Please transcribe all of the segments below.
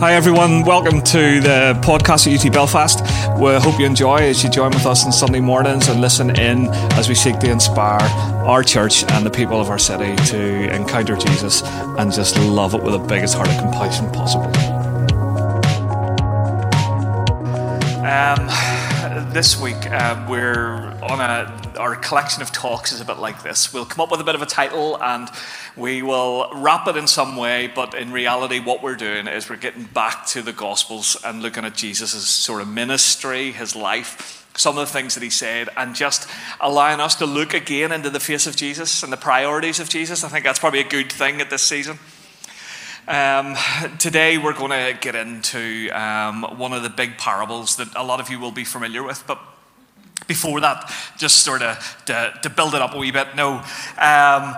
Hi, everyone. Welcome to the podcast at UT Belfast. We hope you enjoy as you join with us on Sunday mornings and listen in as we seek to inspire our church and the people of our city to encounter Jesus and just love it with the biggest heart of compassion possible. Um, this week, uh, we're on a our collection of talks is a bit like this. We'll come up with a bit of a title and we will wrap it in some way, but in reality, what we're doing is we're getting back to the Gospels and looking at Jesus' sort of ministry, his life, some of the things that he said, and just allowing us to look again into the face of Jesus and the priorities of Jesus. I think that's probably a good thing at this season. Um, today, we're going to get into um, one of the big parables that a lot of you will be familiar with, but before that, just sort of to, to build it up a wee bit. No, um,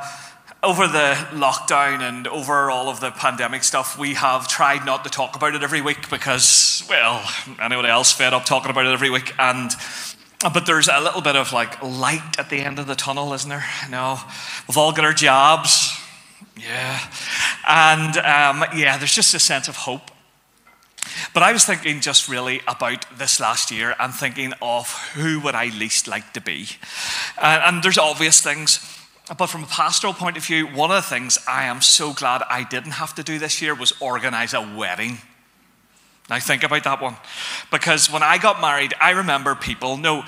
over the lockdown and over all of the pandemic stuff, we have tried not to talk about it every week because, well, anybody else fed up talking about it every week. And but there's a little bit of like light at the end of the tunnel, isn't there? No, we've all got our jobs, yeah, and um, yeah, there's just a sense of hope. But I was thinking just really about this last year and thinking of who would I least like to be. And there's obvious things. But from a pastoral point of view, one of the things I am so glad I didn't have to do this year was organize a wedding. Now, think about that one. Because when I got married, I remember people. No,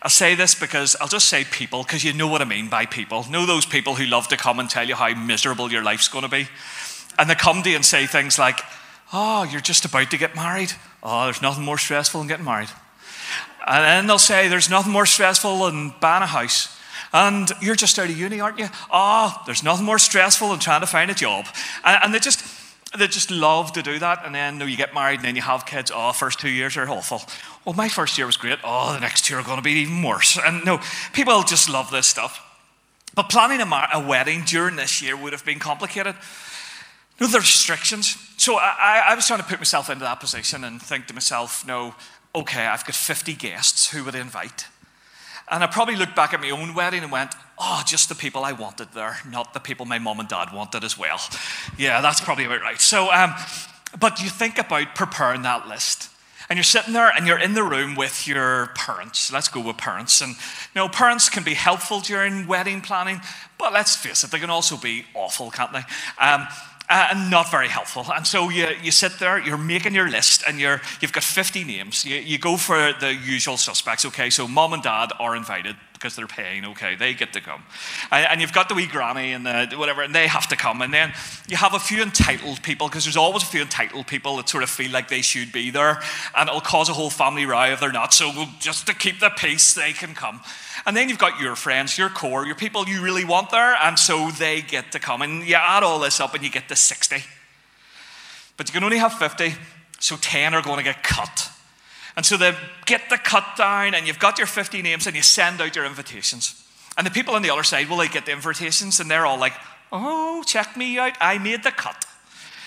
I'll say this because I'll just say people because you know what I mean by people. Know those people who love to come and tell you how miserable your life's going to be. And they come to you and say things like, Oh, you're just about to get married. Oh, there's nothing more stressful than getting married. And then they'll say, There's nothing more stressful than buying a house. And you're just out of uni, aren't you? Oh, there's nothing more stressful than trying to find a job. And, and they just they just love to do that. And then no, you get married and then you have kids. Oh, first two years are awful. Well, my first year was great. Oh, the next two are going to be even worse. And no, people just love this stuff. But planning a, mar- a wedding during this year would have been complicated. No, the restrictions. So I, I was trying to put myself into that position and think to myself, no, okay, I've got 50 guests. Who would I invite? And I probably looked back at my own wedding and went, oh, just the people I wanted there, not the people my mom and dad wanted as well. Yeah, that's probably about right. So, um, but you think about preparing that list. And you're sitting there and you're in the room with your parents. Let's go with parents. And you know, parents can be helpful during wedding planning, but let's face it, they can also be awful, can't they? Um, uh, and not very helpful. And so you, you sit there, you're making your list, and you're, you've got 50 names. You, you go for the usual suspects. Okay, so mom and dad are invited because they're paying. Okay, they get to come. And, and, you've got the wee granny and the whatever, and they have to come. And then you have a few entitled people because there's always a few entitled people that sort of feel like they should be there, and it'll cause a whole family row if they're not. So just to keep the peace, they can come. And then you've got your friends, your core, your people you really want there, and so they get to come. And you add all this up and you get to 60. But you can only have 50, so 10 are going to get cut. And so they get the cut down, and you've got your 50 names, and you send out your invitations. And the people on the other side, will they get the invitations? And they're all like, oh, check me out. I made the cut.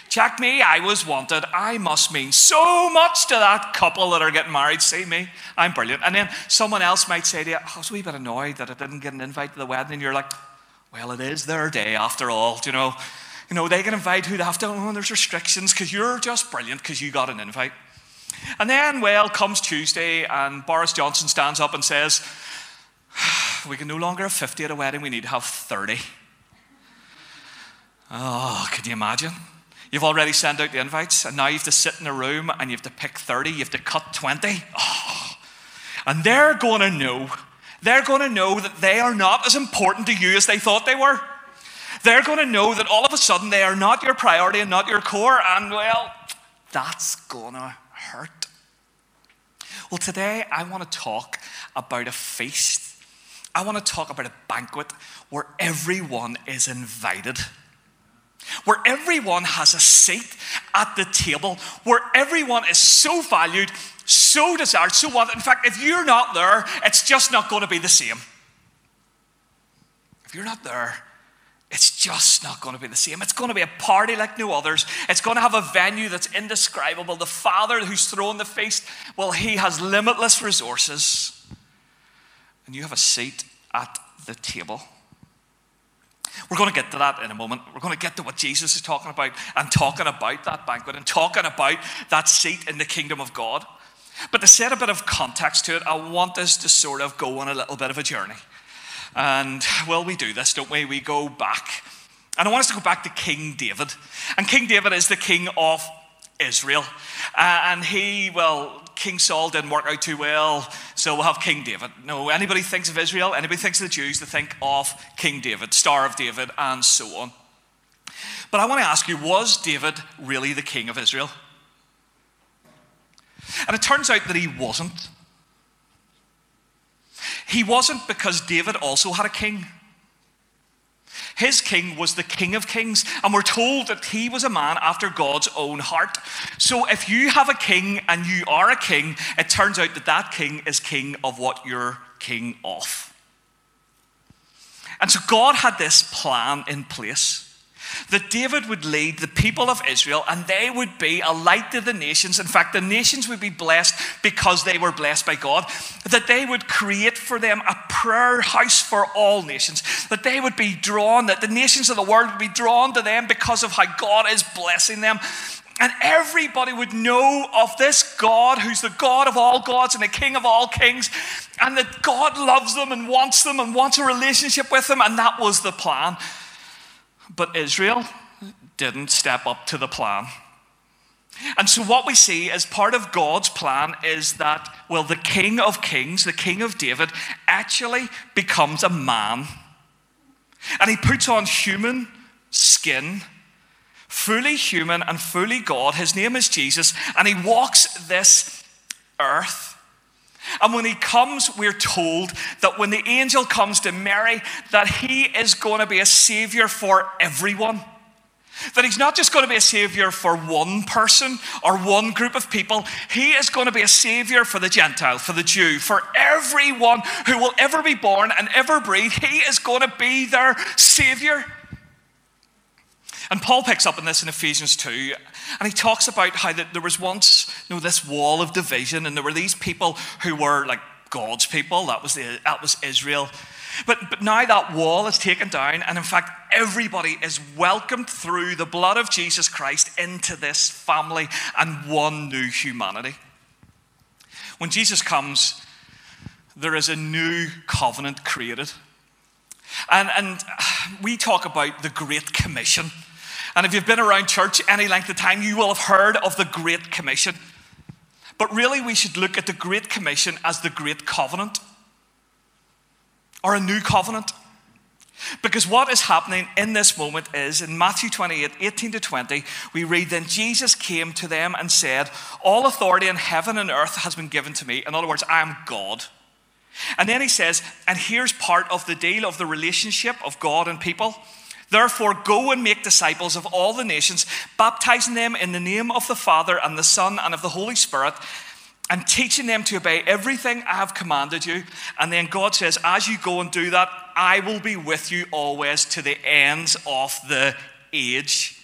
Check me, I was wanted. I must mean so much to that couple that are getting married. See me, I'm brilliant. And then someone else might say to you, oh, I was a wee bit annoyed that I didn't get an invite to the wedding. And you're like, well, it is their day after all. Do you know, you know, they can invite who they have to. Oh, there's restrictions because you're just brilliant because you got an invite. And then, well, comes Tuesday, and Boris Johnson stands up and says, ah, We can no longer have 50 at a wedding, we need to have 30. Oh, could you imagine? You've already sent out the invites, and now you have to sit in a room and you have to pick 30, you have to cut 20. Oh. And they're going to know, they're going to know that they are not as important to you as they thought they were. They're going to know that all of a sudden they are not your priority and not your core, and well, that's going to hurt. Well, today I want to talk about a feast. I want to talk about a banquet where everyone is invited where everyone has a seat at the table, where everyone is so valued, so desired, so wanted. In fact, if you're not there, it's just not going to be the same. If you're not there, it's just not going to be the same. It's going to be a party like no others. It's going to have a venue that's indescribable. The Father who's thrown the feast, well, he has limitless resources. And you have a seat at the table. We're going to get to that in a moment. We're going to get to what Jesus is talking about and talking about that banquet and talking about that seat in the kingdom of God. But to set a bit of context to it, I want us to sort of go on a little bit of a journey. And well, we do this, don't we? We go back. And I want us to go back to King David. And King David is the king of Israel. Uh, and he, well, King Saul didn't work out too well, so we'll have King David. No, anybody thinks of Israel, anybody thinks of the Jews, they think of King David, Star of David, and so on. But I want to ask you was David really the king of Israel? And it turns out that he wasn't. He wasn't because David also had a king. His king was the King of Kings, and we're told that he was a man after God's own heart. So if you have a king and you are a king, it turns out that that king is king of what you're king of. And so God had this plan in place that David would lead the people of Israel and they would be a light to the nations. In fact, the nations would be blessed because they were blessed by God. That they would create for them a prayer house for all nations. That they would be drawn, that the nations of the world would be drawn to them because of how God is blessing them. And everybody would know of this God who's the God of all gods and the King of all kings, and that God loves them and wants them and wants a relationship with them. And that was the plan. But Israel didn't step up to the plan. And so, what we see as part of God's plan is that, well, the King of Kings, the King of David, actually becomes a man. And he puts on human skin, fully human and fully God. His name is Jesus. And he walks this earth and when he comes, we're told that when the angel comes to Mary, that he is going to be a savior for everyone. That he's not just going to be a savior for one person or one group of people. He is going to be a savior for the Gentile, for the Jew, for everyone who will ever be born and ever breathe. He is going to be their savior. And Paul picks up on this in Ephesians 2, and he talks about how that there was once you know, this wall of division, and there were these people who were like God's people, that was, the, that was Israel. But, but now that wall is taken down, and in fact, everybody is welcomed through the blood of Jesus Christ into this family and one new humanity. When Jesus comes, there is a new covenant created. And, and we talk about the Great Commission. And if you've been around church any length of time, you will have heard of the Great Commission. But really, we should look at the Great Commission as the Great Covenant or a new covenant. Because what is happening in this moment is in Matthew 28 18 to 20, we read, Then Jesus came to them and said, All authority in heaven and earth has been given to me. In other words, I am God. And then he says, And here's part of the deal of the relationship of God and people. Therefore, go and make disciples of all the nations, baptizing them in the name of the Father and the Son and of the Holy Spirit, and teaching them to obey everything I have commanded you. And then God says, As you go and do that, I will be with you always to the ends of the age.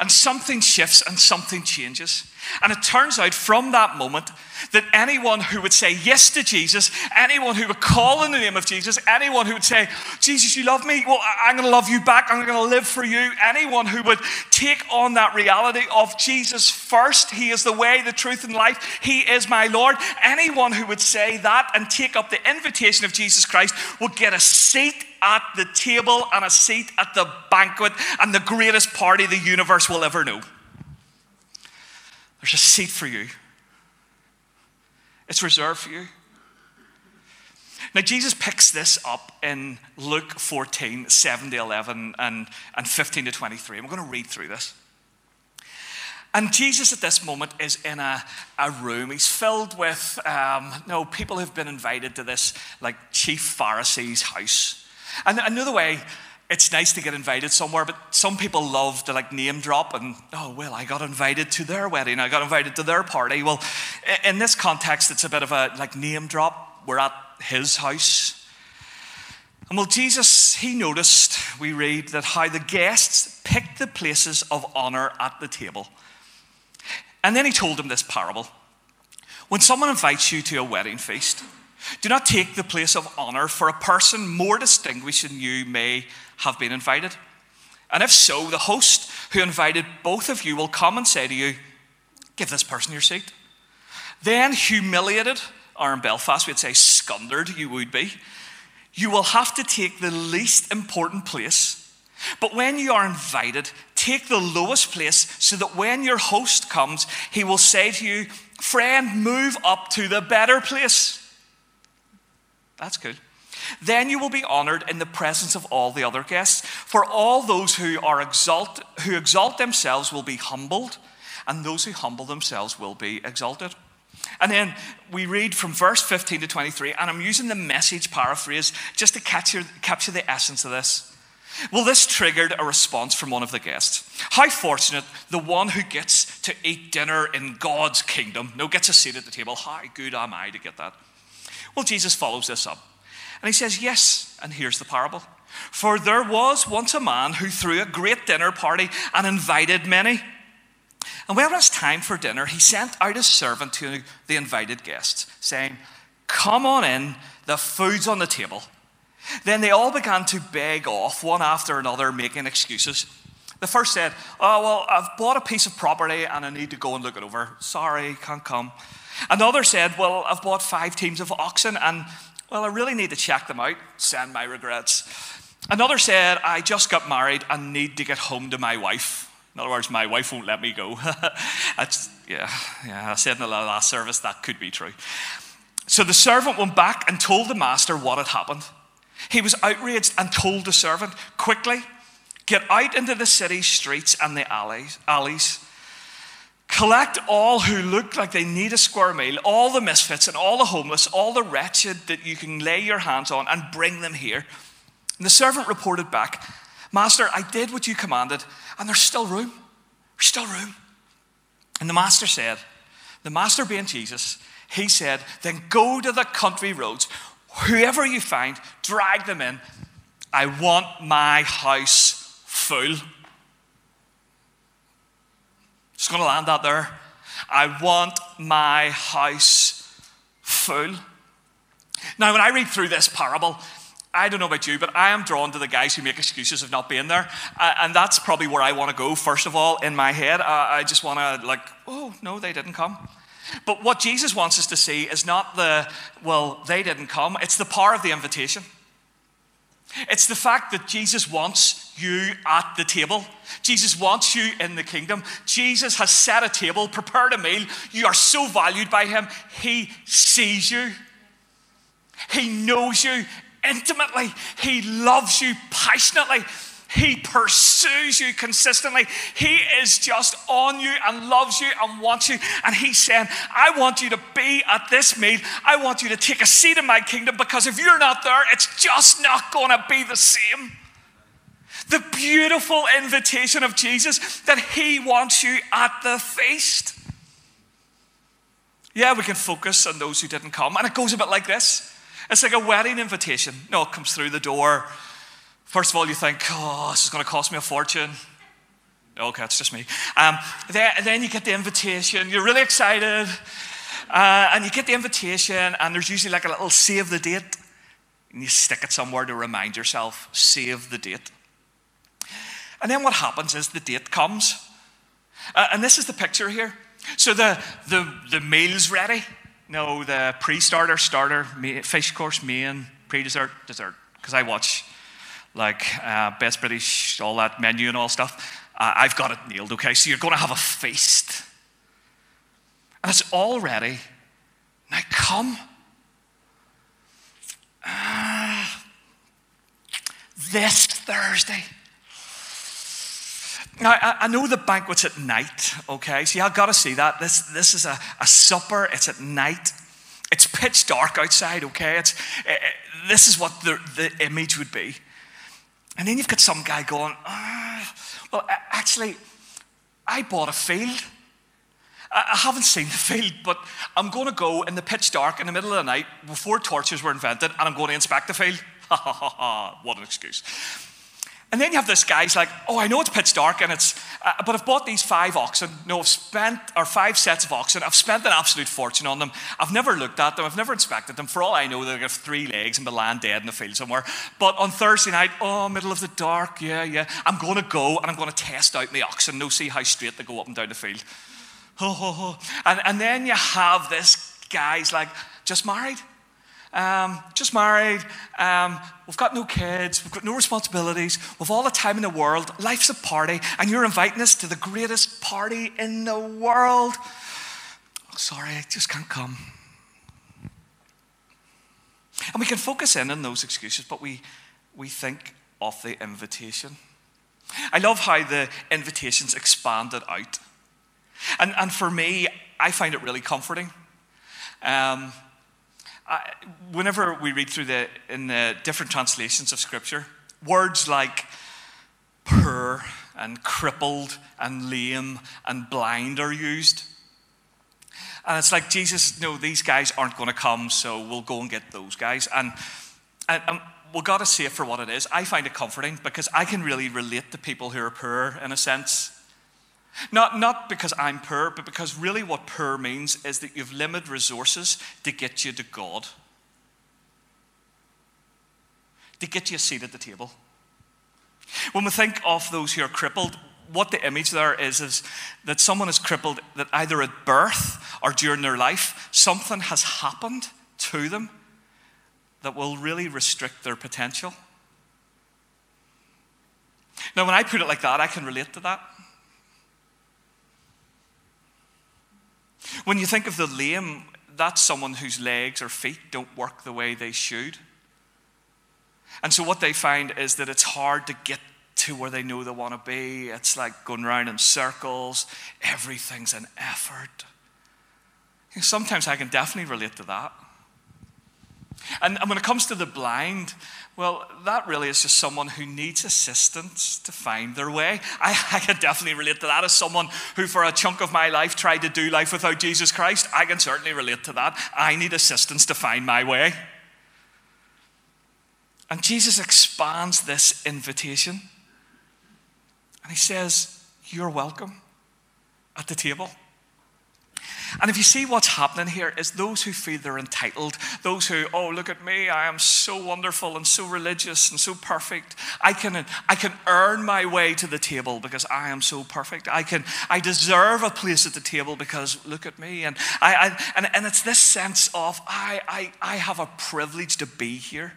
And something shifts and something changes. And it turns out from that moment that anyone who would say yes to Jesus, anyone who would call in the name of Jesus, anyone who would say, Jesus, you love me, well, I'm going to love you back, I'm going to live for you, anyone who would take on that reality of Jesus first, He is the way, the truth, and life, He is my Lord, anyone who would say that and take up the invitation of Jesus Christ will get a seat at the table and a seat at the banquet and the greatest party the universe will ever know. There's a seat for you, it's reserved for you. Now, Jesus picks this up in Luke 14, 7 to 11, and, and 15 to 23. I'm going to read through this. And Jesus at this moment is in a, a room. He's filled with, um, no, people who've been invited to this, like, chief Pharisee's house. And another way it's nice to get invited somewhere, but some people love to like name drop and, oh, well, I got invited to their wedding, I got invited to their party. Well, in this context, it's a bit of a like name drop. We're at his house. And well, Jesus, he noticed, we read, that how the guests picked the places of honor at the table. And then he told them this parable. When someone invites you to a wedding feast, Do not take the place of honor, for a person more distinguished than you may have been invited. And if so, the host who invited both of you will come and say to you, Give this person your seat. Then, humiliated, or in Belfast we'd say scundered, you would be, you will have to take the least important place. But when you are invited, take the lowest place so that when your host comes, he will say to you, Friend, move up to the better place. That's good. Then you will be honored in the presence of all the other guests. For all those who are exalt, who exalt themselves will be humbled, and those who humble themselves will be exalted. And then we read from verse 15 to 23, and I'm using the message paraphrase just to capture, capture the essence of this. Well, this triggered a response from one of the guests. How fortunate the one who gets to eat dinner in God's kingdom. No, gets a seat at the table. How good am I to get that? Well, Jesus follows this up. And he says, Yes, and here's the parable. For there was once a man who threw a great dinner party and invited many. And when it was time for dinner, he sent out his servant to the invited guests, saying, Come on in, the food's on the table. Then they all began to beg off, one after another, making excuses. The first said, Oh, well, I've bought a piece of property and I need to go and look it over. Sorry, can't come. Another said, Well, I've bought five teams of oxen and, well, I really need to check them out. Send my regrets. Another said, I just got married and need to get home to my wife. In other words, my wife won't let me go. Yeah, yeah, I said in the last service that could be true. So the servant went back and told the master what had happened. He was outraged and told the servant, Quickly, get out into the city streets and the alleys, alleys. Collect all who look like they need a square meal, all the misfits and all the homeless, all the wretched that you can lay your hands on, and bring them here. And the servant reported back, Master, I did what you commanded, and there's still room. There's still room. And the master said, the master being Jesus, he said, then go to the country roads. Whoever you find, drag them in. I want my house full. Just going to land that there. I want my house full. Now, when I read through this parable, I don't know about you, but I am drawn to the guys who make excuses of not being there. Uh, and that's probably where I want to go, first of all, in my head. Uh, I just want to, like, oh, no, they didn't come. But what Jesus wants us to see is not the, well, they didn't come, it's the power of the invitation. It's the fact that Jesus wants you at the table. Jesus wants you in the kingdom. Jesus has set a table, prepared a meal. You are so valued by him. He sees you, he knows you intimately, he loves you passionately. He pursues you consistently. He is just on you and loves you and wants you. And He's saying, I want you to be at this meal. I want you to take a seat in my kingdom because if you're not there, it's just not going to be the same. The beautiful invitation of Jesus that He wants you at the feast. Yeah, we can focus on those who didn't come. And it goes a bit like this it's like a wedding invitation. No, it comes through the door. First of all, you think, oh, this is going to cost me a fortune. Okay, it's just me. Um, then, then, you get the invitation. You're really excited. Uh, and you get the invitation, and there's usually like a little save the date. And you stick it somewhere to remind yourself, save the date. And then what happens is the date comes. Uh, and this is the picture here. So the, the, the meal's ready. No, the pre starter, starter, fish course, main, pre dessert, dessert. Because I watch like uh, Best British, all that menu and all stuff. Uh, I've got it nailed, okay? So you're going to have a feast. And it's all ready. Now come. Uh, this Thursday. Now, I, I, know the banquet's at night, okay? See, I've got to see that. This, this is a, a supper, it's at night. It's pitch dark outside, okay? It's, it, it, this is what the, the image would be. And then you've got some guy going, ah, well, actually, I bought a field. I haven't seen the field, but I'm going to go in the pitch dark in the middle of the night before torches were invented, and I'm going to inspect the field. Ha ha ha ha, what an excuse. And then you have this guy, guy's like, oh, I know it's pitch dark and it's, uh, but I've bought these five oxen. No, I've spent, or five sets of oxen. I've spent an absolute fortune on them. I've never looked at them. I've never inspected them. For all I know, they have three legs and they land dead in the field somewhere. But on Thursday night, oh, middle of the dark, yeah, yeah, I'm going to go and I'm going to test out my oxen. No, see how straight they go up and down the field. And, and then you have this guy, guy's like, just married. Um, just married. Um, we've got no kids. We've got no responsibilities. We've all the time in the world. Life's a party, and you're inviting us to the greatest party in the world. Oh, sorry, I just can't come. And we can focus in on those excuses, but we, we think of the invitation. I love how the invitations expanded out. And, and for me, I find it really comforting. Um, I, whenever we read through the in the different translations of Scripture, words like poor and crippled and lame and blind are used. And it's like Jesus, no, these guys aren't going to come, so we'll go and get those guys. And, and, and we've got to see it for what it is. I find it comforting because I can really relate to people who are poor in a sense. Not, not because I'm poor, but because really what poor means is that you've limited resources to get you to God, to get you a seat at the table. When we think of those who are crippled, what the image there is is that someone is crippled that either at birth or during their life, something has happened to them that will really restrict their potential. Now, when I put it like that, I can relate to that. When you think of the lame, that's someone whose legs or feet don't work the way they should. And so what they find is that it's hard to get to where they know they want to be. It's like going around in circles, everything's an effort. Sometimes I can definitely relate to that. And when it comes to the blind, well, that really is just someone who needs assistance to find their way. I, I, can definitely relate to that as someone who, for a chunk of my life, tried to do life without Jesus Christ. I can certainly relate to that. I need assistance to find my way. And Jesus expands this invitation. And he says, You're welcome at the table. And if you see what's happening here, is those who feel they're entitled, those who, oh, look at me, I am so wonderful and so religious and so perfect. I can, I can earn my way to the table because I am so perfect. I can, I deserve a place at the table because look at me. And I, I and, and it's this sense of I, I, I have a privilege to be here.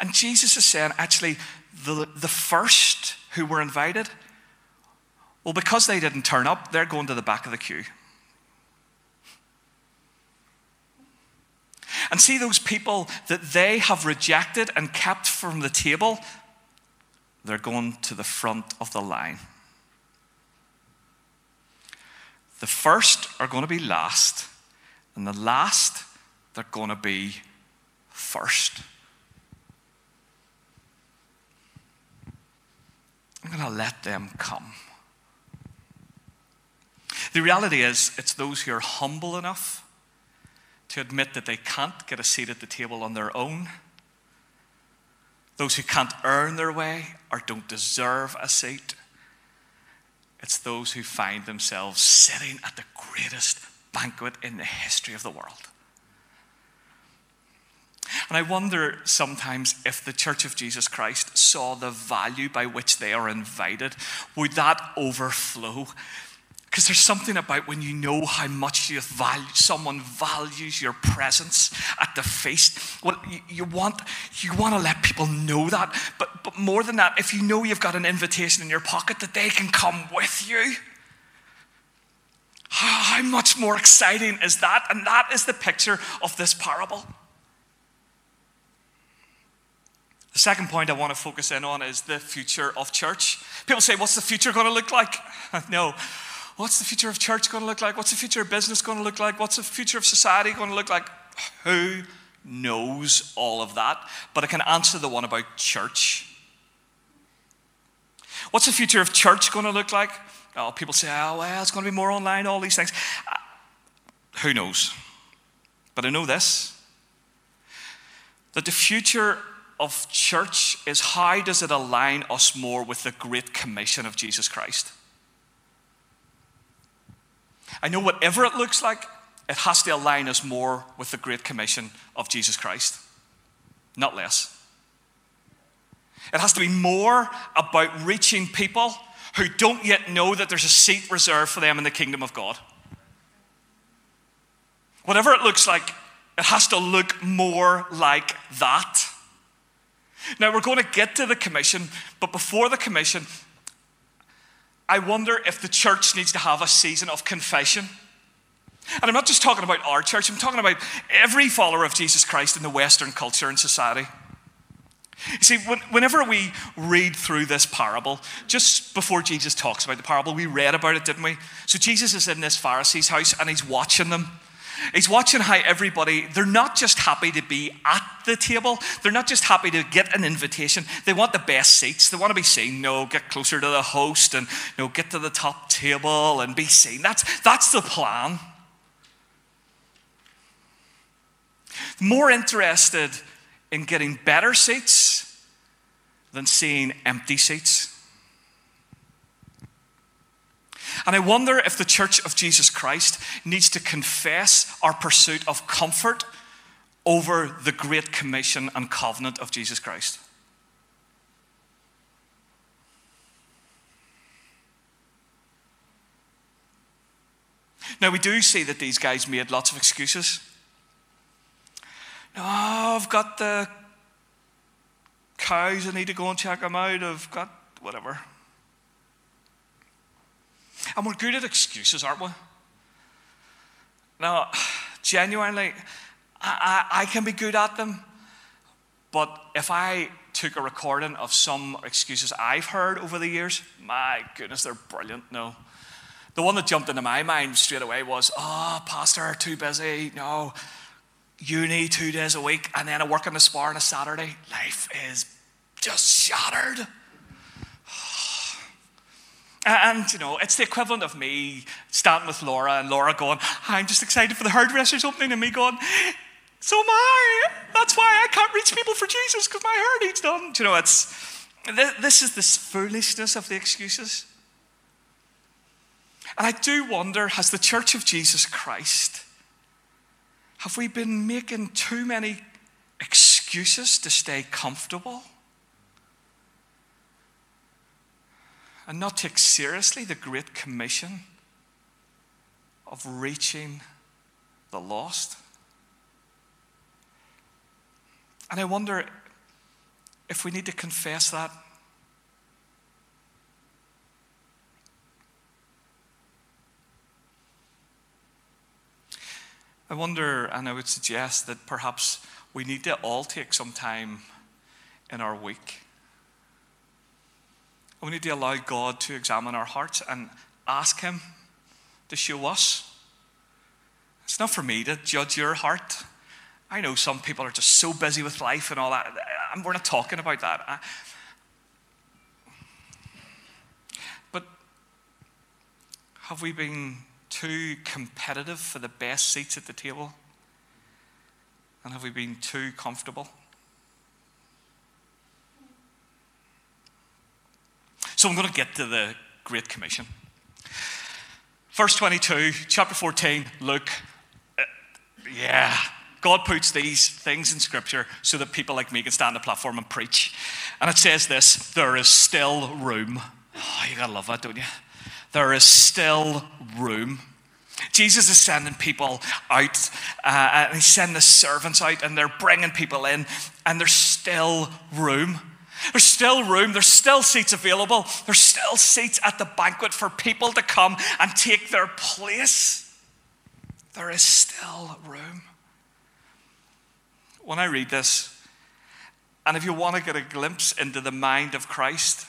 And Jesus is saying, actually, the, the first who were invited well, because they didn't turn up, they're going to the back of the queue. And see those people that they have rejected and kept from the table, they're going to the front of the line. The first are going to be last, and the last, they're going to be first. I'm going to let them come. The reality is, it's those who are humble enough to admit that they can't get a seat at the table on their own, those who can't earn their way or don't deserve a seat. It's those who find themselves sitting at the greatest banquet in the history of the world. And I wonder sometimes if the Church of Jesus Christ saw the value by which they are invited, would that overflow because there's something about when you know how much you value, someone values your presence at the feast. Well, you, you, want, you want to let people know that. But, but more than that, if you know you've got an invitation in your pocket that they can come with you, how much more exciting is that? And that is the picture of this parable. The second point I want to focus in on is the future of church. People say, What's the future going to look like? no, What's the future of church going to look like? What's the future of business going to look like? What's the future of society going to look like? Who knows all of that? But I can answer the one about church. What's the future of church going to look like? Oh, people say, oh, well, it's going to be more online, all these things. Uh, who knows? But I know this that the future of church is how does it align us more with the great commission of Jesus Christ? I know whatever it looks like, it has to align us more with the great commission of Jesus Christ, not less. It has to be more about reaching people who don't yet know that there's a seat reserved for them in the kingdom of God. Whatever it looks like, it has to look more like that. Now, we're going to get to the commission, but before the commission, I wonder if the church needs to have a season of confession. And I'm not just talking about our church, I'm talking about every follower of Jesus Christ in the Western culture and society. You see, whenever we read through this parable, just before Jesus talks about the parable, we read about it, didn't we? So Jesus is in this Pharisee's house and he's watching them. He's watching how everybody, they're not just happy to be at the table, they're not just happy to get an invitation. They want the best seats. They want to be seen. No, get closer to the host and you know, get to the top table and be seen. That's, that's the plan. More interested in getting better seats than seeing empty seats. And I wonder if the Church of Jesus Christ needs to confess our pursuit of comfort over the great commission and covenant of Jesus Christ. Now, we do see that these guys made lots of excuses. No, I've got the cows, I need to go and check them out. I've got whatever. And we're good at excuses, aren't we? Now, genuinely, I, I, I can be good at them, but if I took a recording of some excuses I've heard over the years, my goodness, they're brilliant. No. The one that jumped into my mind straight away was, oh, Pastor, too busy. No, uni two days a week, and then I work on the spar on a Saturday. Life is just shattered. And, you know, it's the equivalent of me standing with Laura and Laura going, I'm just excited for the hairdresser's opening, and me going, So am I. That's why I can't reach people for Jesus because my hair needs done. Do you know, it's, this is this foolishness of the excuses. And I do wonder, has the Church of Jesus Christ, have we been making too many excuses to stay comfortable? And not take seriously the Great Commission of reaching the lost. And I wonder if we need to confess that. I wonder, and I would suggest that perhaps we need to all take some time in our week we need to allow God to examine our hearts and ask Him to show us. It's not for me to judge your heart. I know some people are just so busy with life and all that. We're not talking about that. But have we been too competitive for the best seats at the table? And have we been too comfortable? So I'm going to get to the Great Commission. Verse 22, chapter 14, Luke. Uh, yeah, God puts these things in Scripture so that people like me can stand on the platform and preach. And it says this there is still room. Oh, you gotta love that, don't you? There is still room. Jesus is sending people out, uh, and he's sending the servants out, and they're bringing people in, and there's still room. There's still room, there's still seats available, there's still seats at the banquet for people to come and take their place. There is still room. When I read this, and if you want to get a glimpse into the mind of Christ,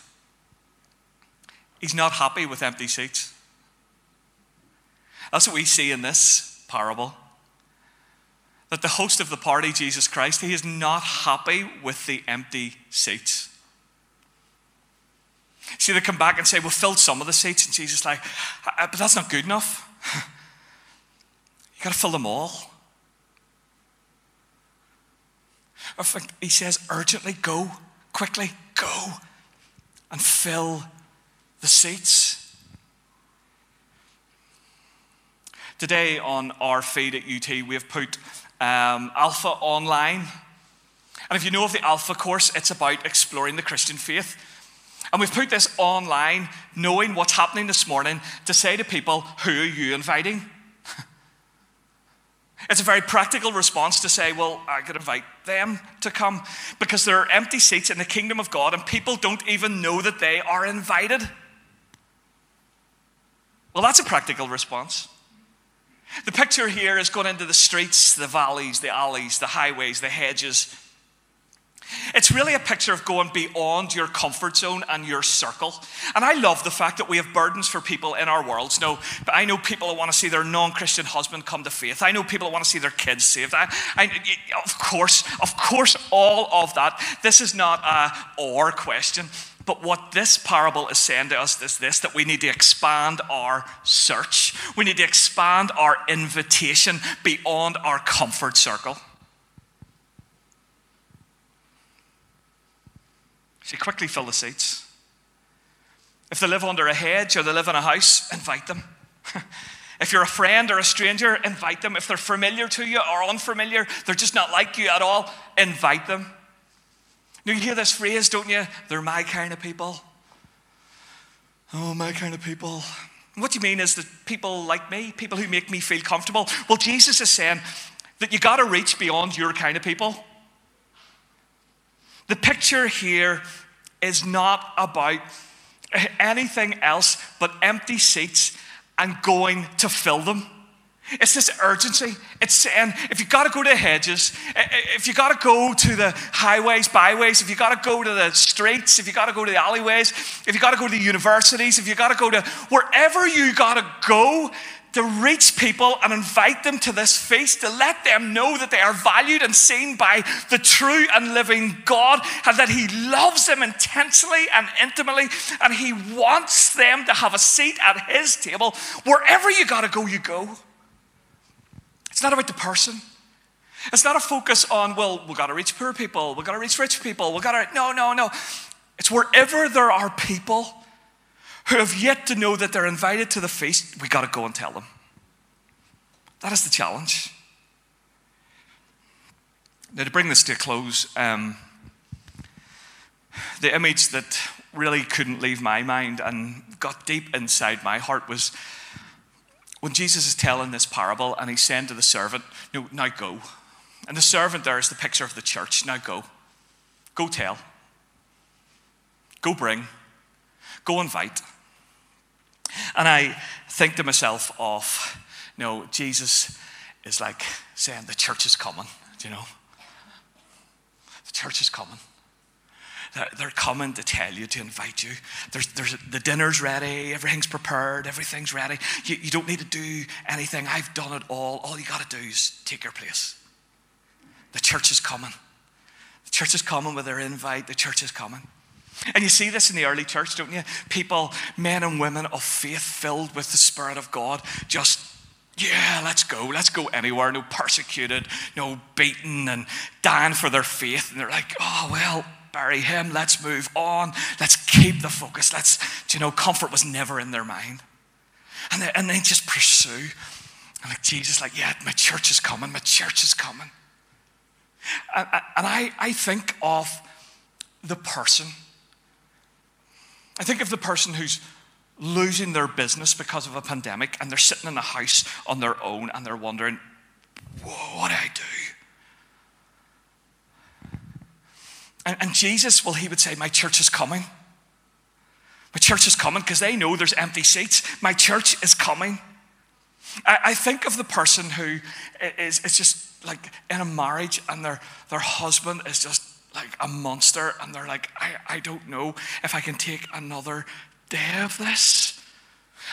he's not happy with empty seats. That's what we see in this parable. That the host of the party, Jesus Christ, he is not happy with the empty seats. See, they come back and say, We'll fill some of the seats. And Jesus is like, uh, But that's not good enough. you got to fill them all. He says, urgently go, quickly go and fill the seats. Today on our feed at UT, we have put um, Alpha online. And if you know of the Alpha course, it's about exploring the Christian faith. And we've put this online, knowing what's happening this morning, to say to people, who are you inviting? It's a very practical response to say, well, I could invite them to come because there are empty seats in the kingdom of God and people don't even know that they are invited. Well, that's a practical response. The picture here is going into the streets, the valleys, the alleys, the highways, the hedges, it's really a picture of going beyond your comfort zone and your circle. And I love the fact that we have burdens for people in our worlds. No, I know people who want to see their non-Christian husband come to faith. I know people who want to see their kids saved. I, I, of course, of course, all of that. This is not a or question. But what this parable is saying to us is this that we need to expand our search. We need to expand our invitation beyond our comfort circle. So quickly fill the seats. If they live under a hedge or they live in a house, invite them. if you're a friend or a stranger, invite them. If they're familiar to you or unfamiliar, they're just not like you at all, invite them. You hear this phrase, don't you? They're my kind of people. Oh, my kind of people. What do you mean is that people like me, people who make me feel comfortable? Well, Jesus is saying that you got to reach beyond your kind of people. The picture here is not about anything else but empty seats and going to fill them. It's this urgency. It's saying if you've got to go to the hedges, if you've got to go to the highways, byways, if you've got to go to the streets, if you've got to go to the alleyways, if you've got to go to the universities, if you've got to go to wherever you got to go, to reach people and invite them to this feast, to let them know that they are valued and seen by the true and living God, and that He loves them intensely and intimately, and He wants them to have a seat at His table. Wherever you got to go, you go. It's not about the person. It's not a focus on, well, we've got to reach poor people, we've got to reach rich people, we've got to. No, no, no. It's wherever there are people who have yet to know that they're invited to the feast, we've got to go and tell them. That is the challenge. Now, to bring this to a close, um, the image that really couldn't leave my mind and got deep inside my heart was when Jesus is telling this parable and he's saying to the servant, No, now go. And the servant there is the picture of the church. Now go. Go tell. Go bring. Go invite. And I think to myself of, you know, Jesus is like saying, the church is coming, you know? The church is coming. They're coming to tell you, to invite you. There's, there's, the dinner's ready, everything's prepared, everything's ready. You, you don't need to do anything. I've done it all. All you got to do is take your place. The church is coming. The church is coming with their invite. The church is coming. And you see this in the early church, don't you? People, men and women of faith filled with the Spirit of God, just, yeah, let's go. Let's go anywhere. No persecuted, no beaten, and dying for their faith. And they're like, oh, well, bury him. Let's move on. Let's keep the focus. Let's, do you know, comfort was never in their mind. And they, and they just pursue. And like Jesus, like, yeah, my church is coming. My church is coming. And, and I, I think of the person I think of the person who's losing their business because of a pandemic and they're sitting in a house on their own and they're wondering, what do I do? And, and Jesus, well, he would say, My church is coming. My church is coming because they know there's empty seats. My church is coming. I, I think of the person who is, is just like in a marriage and their, their husband is just like a monster, and they're like, I, I don't know if I can take another day of this.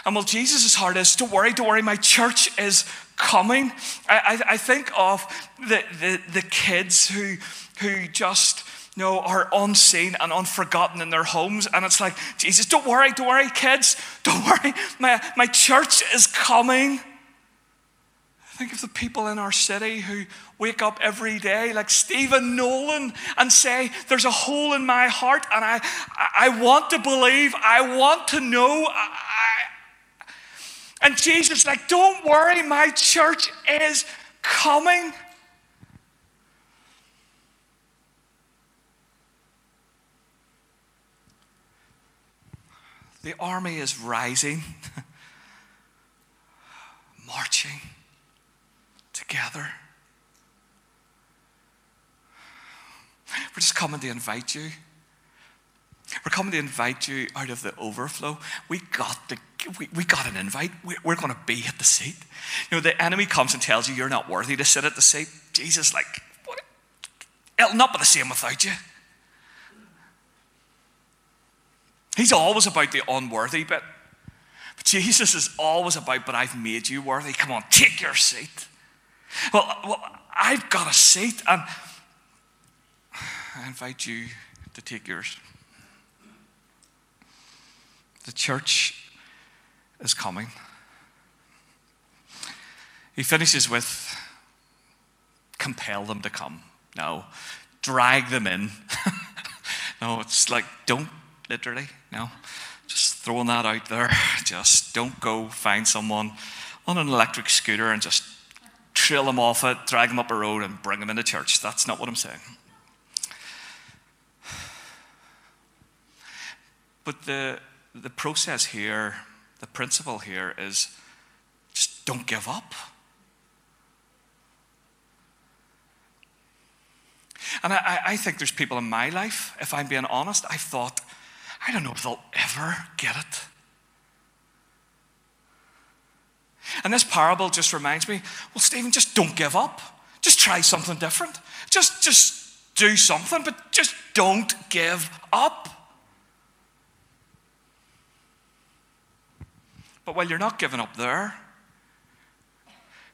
And well, Jesus' heart is, don't worry, don't worry, my church is coming. I, I, I think of the, the, the kids who, who just, know, are unseen and unforgotten in their homes. And it's like, Jesus, don't worry, don't worry, kids, don't worry, my, my church is coming. Think of the people in our city who wake up every day like Stephen Nolan and say, There's a hole in my heart and I, I want to believe, I want to know. I, and Jesus, like, don't worry, my church is coming. The army is rising, marching together. We're just coming to invite you. We're coming to invite you out of the overflow. We got the we, we got an invite. We, we're going to be at the seat. You know, the enemy comes and tells you you're not worthy to sit at the seat. Jesus, like, what? it'll not be the same without you. He's always about the unworthy bit. But Jesus is always about, but I've made you worthy. Come on, take your seat. Well, well I've got a seat, and I invite you to take yours. The church is coming. He finishes with compel them to come. No, drag them in. no, it's like don't literally, no. Just throwing that out there. Just don't go find someone on an electric scooter and just trail them off it, drag them up a road, and bring them into church. That's not what I'm saying. But the, the process here, the principle here is just don't give up. And I, I think there's people in my life, if I'm being honest, I thought, I don't know if they'll ever get it. And this parable just reminds me well, Stephen, just don't give up. Just try something different. Just, just do something, but just don't give up. But while you're not giving up there,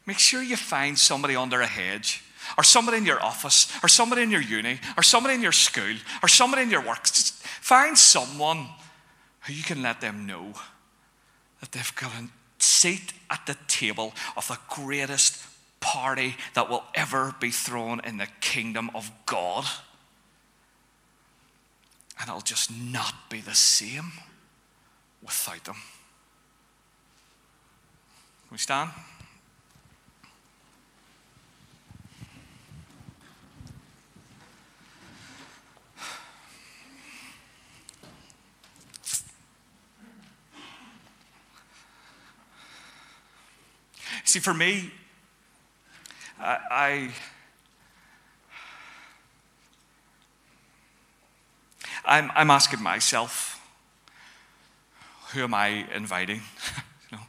make sure you find somebody under a hedge, or somebody in your office, or somebody in your uni, or somebody in your school, or somebody in your work. Just find someone who you can let them know that they've got a seat at the table of the greatest party that will ever be thrown in the kingdom of God. And it'll just not be the same without them. Can we stand? See, for me, I, I I'm, I'm asking myself, who am I inviting? you know?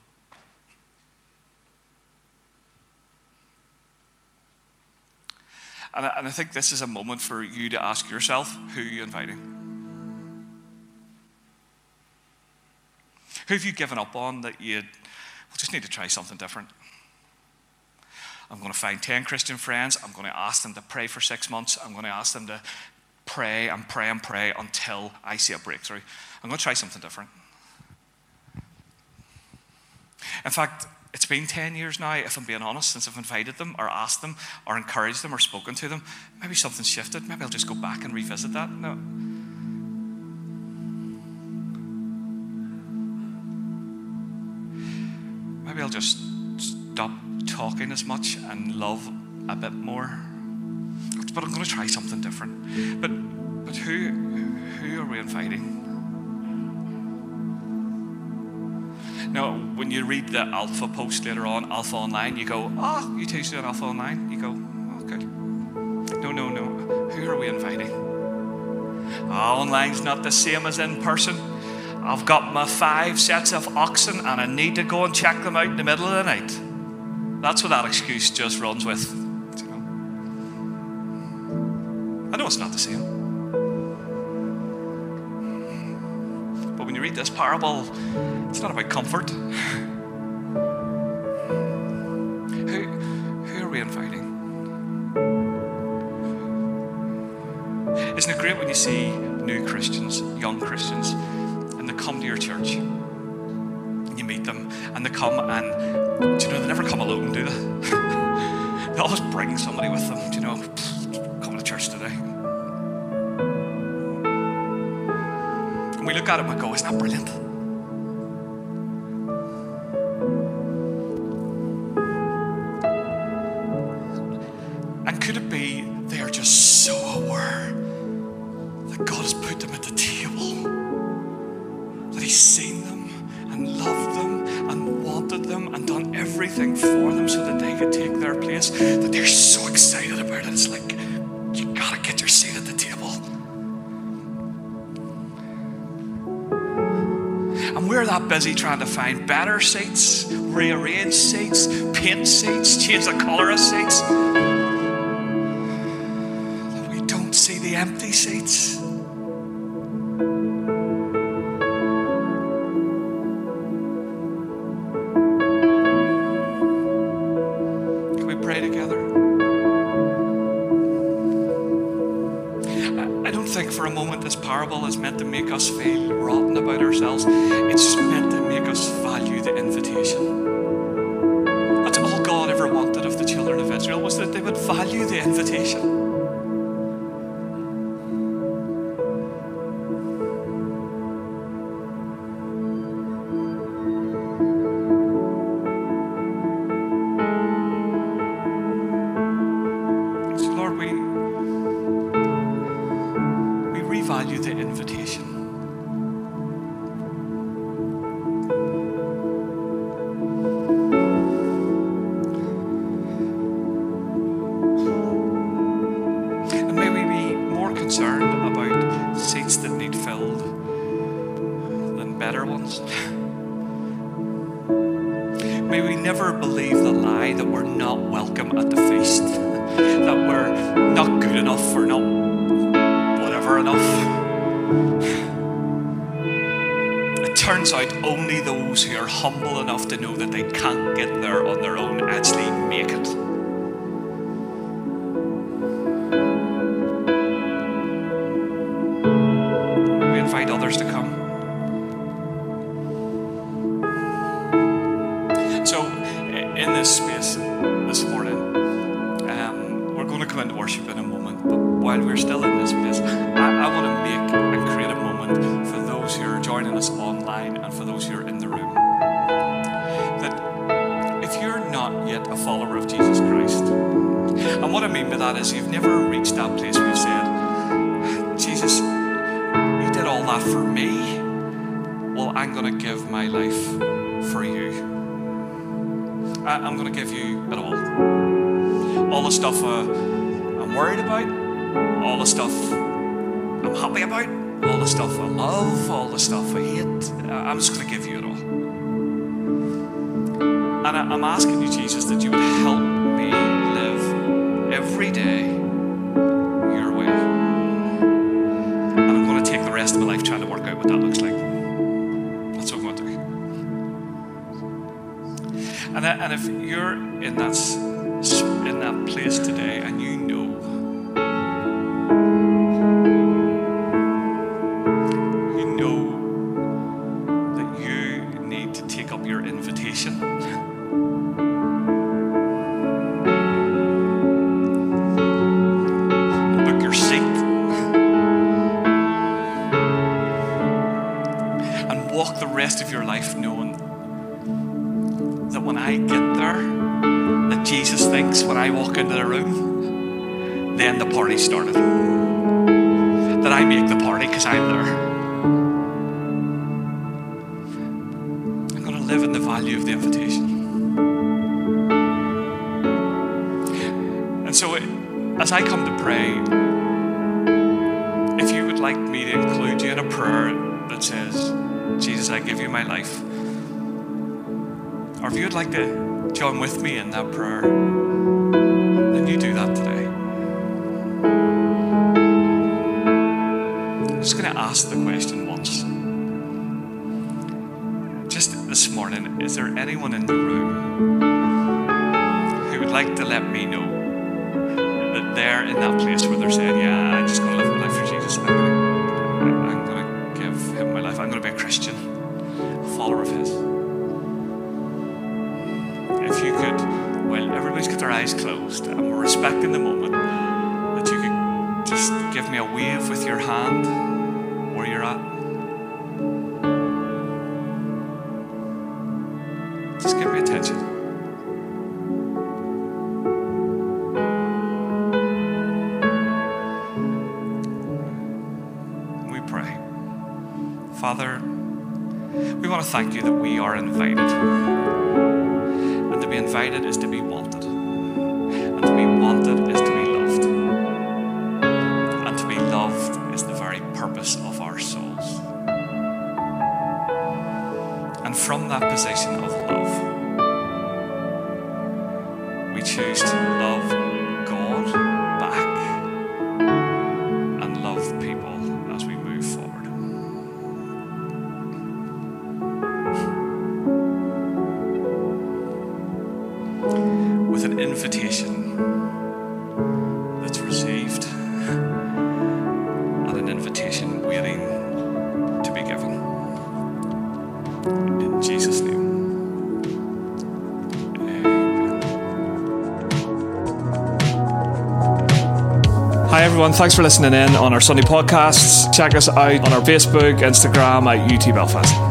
and, I, and I think this is a moment for you to ask yourself, who are you inviting? Who have you given up on that you just need to try something different? I'm going to find 10 Christian friends. I'm going to ask them to pray for six months. I'm going to ask them to pray and pray and pray until I see a breakthrough. I'm going to try something different. In fact, it's been 10 years now, if I'm being honest, since I've invited them or asked them or encouraged them or spoken to them. Maybe something's shifted. Maybe I'll just go back and revisit that. No. Maybe I'll just stop talking as much and love a bit more. But I'm going to try something different. But, but who, who are we inviting? Now, when you read the Alpha post later on, Alpha Online, you go, oh, you two doing Alpha Online? You go, oh, good. No, no, no. Who are we inviting? Oh, online's not the same as in person. I've got my five sets of oxen and I need to go and check them out in the middle of the night. That's what that excuse just runs with. I know it's not the same. But when you read this parable, it's not about comfort. who, who are we inviting? Isn't it great when you see new Christians, young Christians, your church? And you meet them, and they come and do you know they never come alone, do they? They always bring somebody with them, do you know, coming to church today. And we look at it and go, isn't that brilliant? And could it be Busy trying to find better seats, rearrange seats, paint seats, change the colour of seats. The invitation. Reached that place where you've said, Jesus, you did all that for me. Well, I'm going to give my life for you. I, I'm going to give you it all. All the stuff uh, I'm worried about, all the stuff I'm happy about, all the stuff I love, all the stuff I hate. I'm just going to give you it all. And I, I'm asking you, Jesus, that you would help me live every day my life trying to work out what that looks like. That's what I'm going to do. And, and if you're in that, in that place today and you started. That I make the party because I'm there. I'm going to live in the value of the invitation. And so, it, as I come to pray, if you would like me to include you in a prayer that says, Jesus, I give you my life, or if you'd like to join with me in that prayer, then you do that today. Ask the question once. Just this morning, is there anyone in the room who would like to let me know that they're in that place where they're saying, Yeah, I'm just going to live my life for Jesus. I'm going to, I'm going to give him my life. I'm going to be a Christian, a follower of his. If you could, well, everybody's got their eyes closed and we're respecting the moment, that you could just give me a wave with your hand attention. We pray. Father, we want to thank you that we are invited. And to be invited is to be wanted. And to be wanted is to be loved. And to be loved is the very purpose of our souls. And from that position of everyone, thanks for listening in on our Sunday podcasts. Check us out on our Facebook, Instagram at UT Belfast.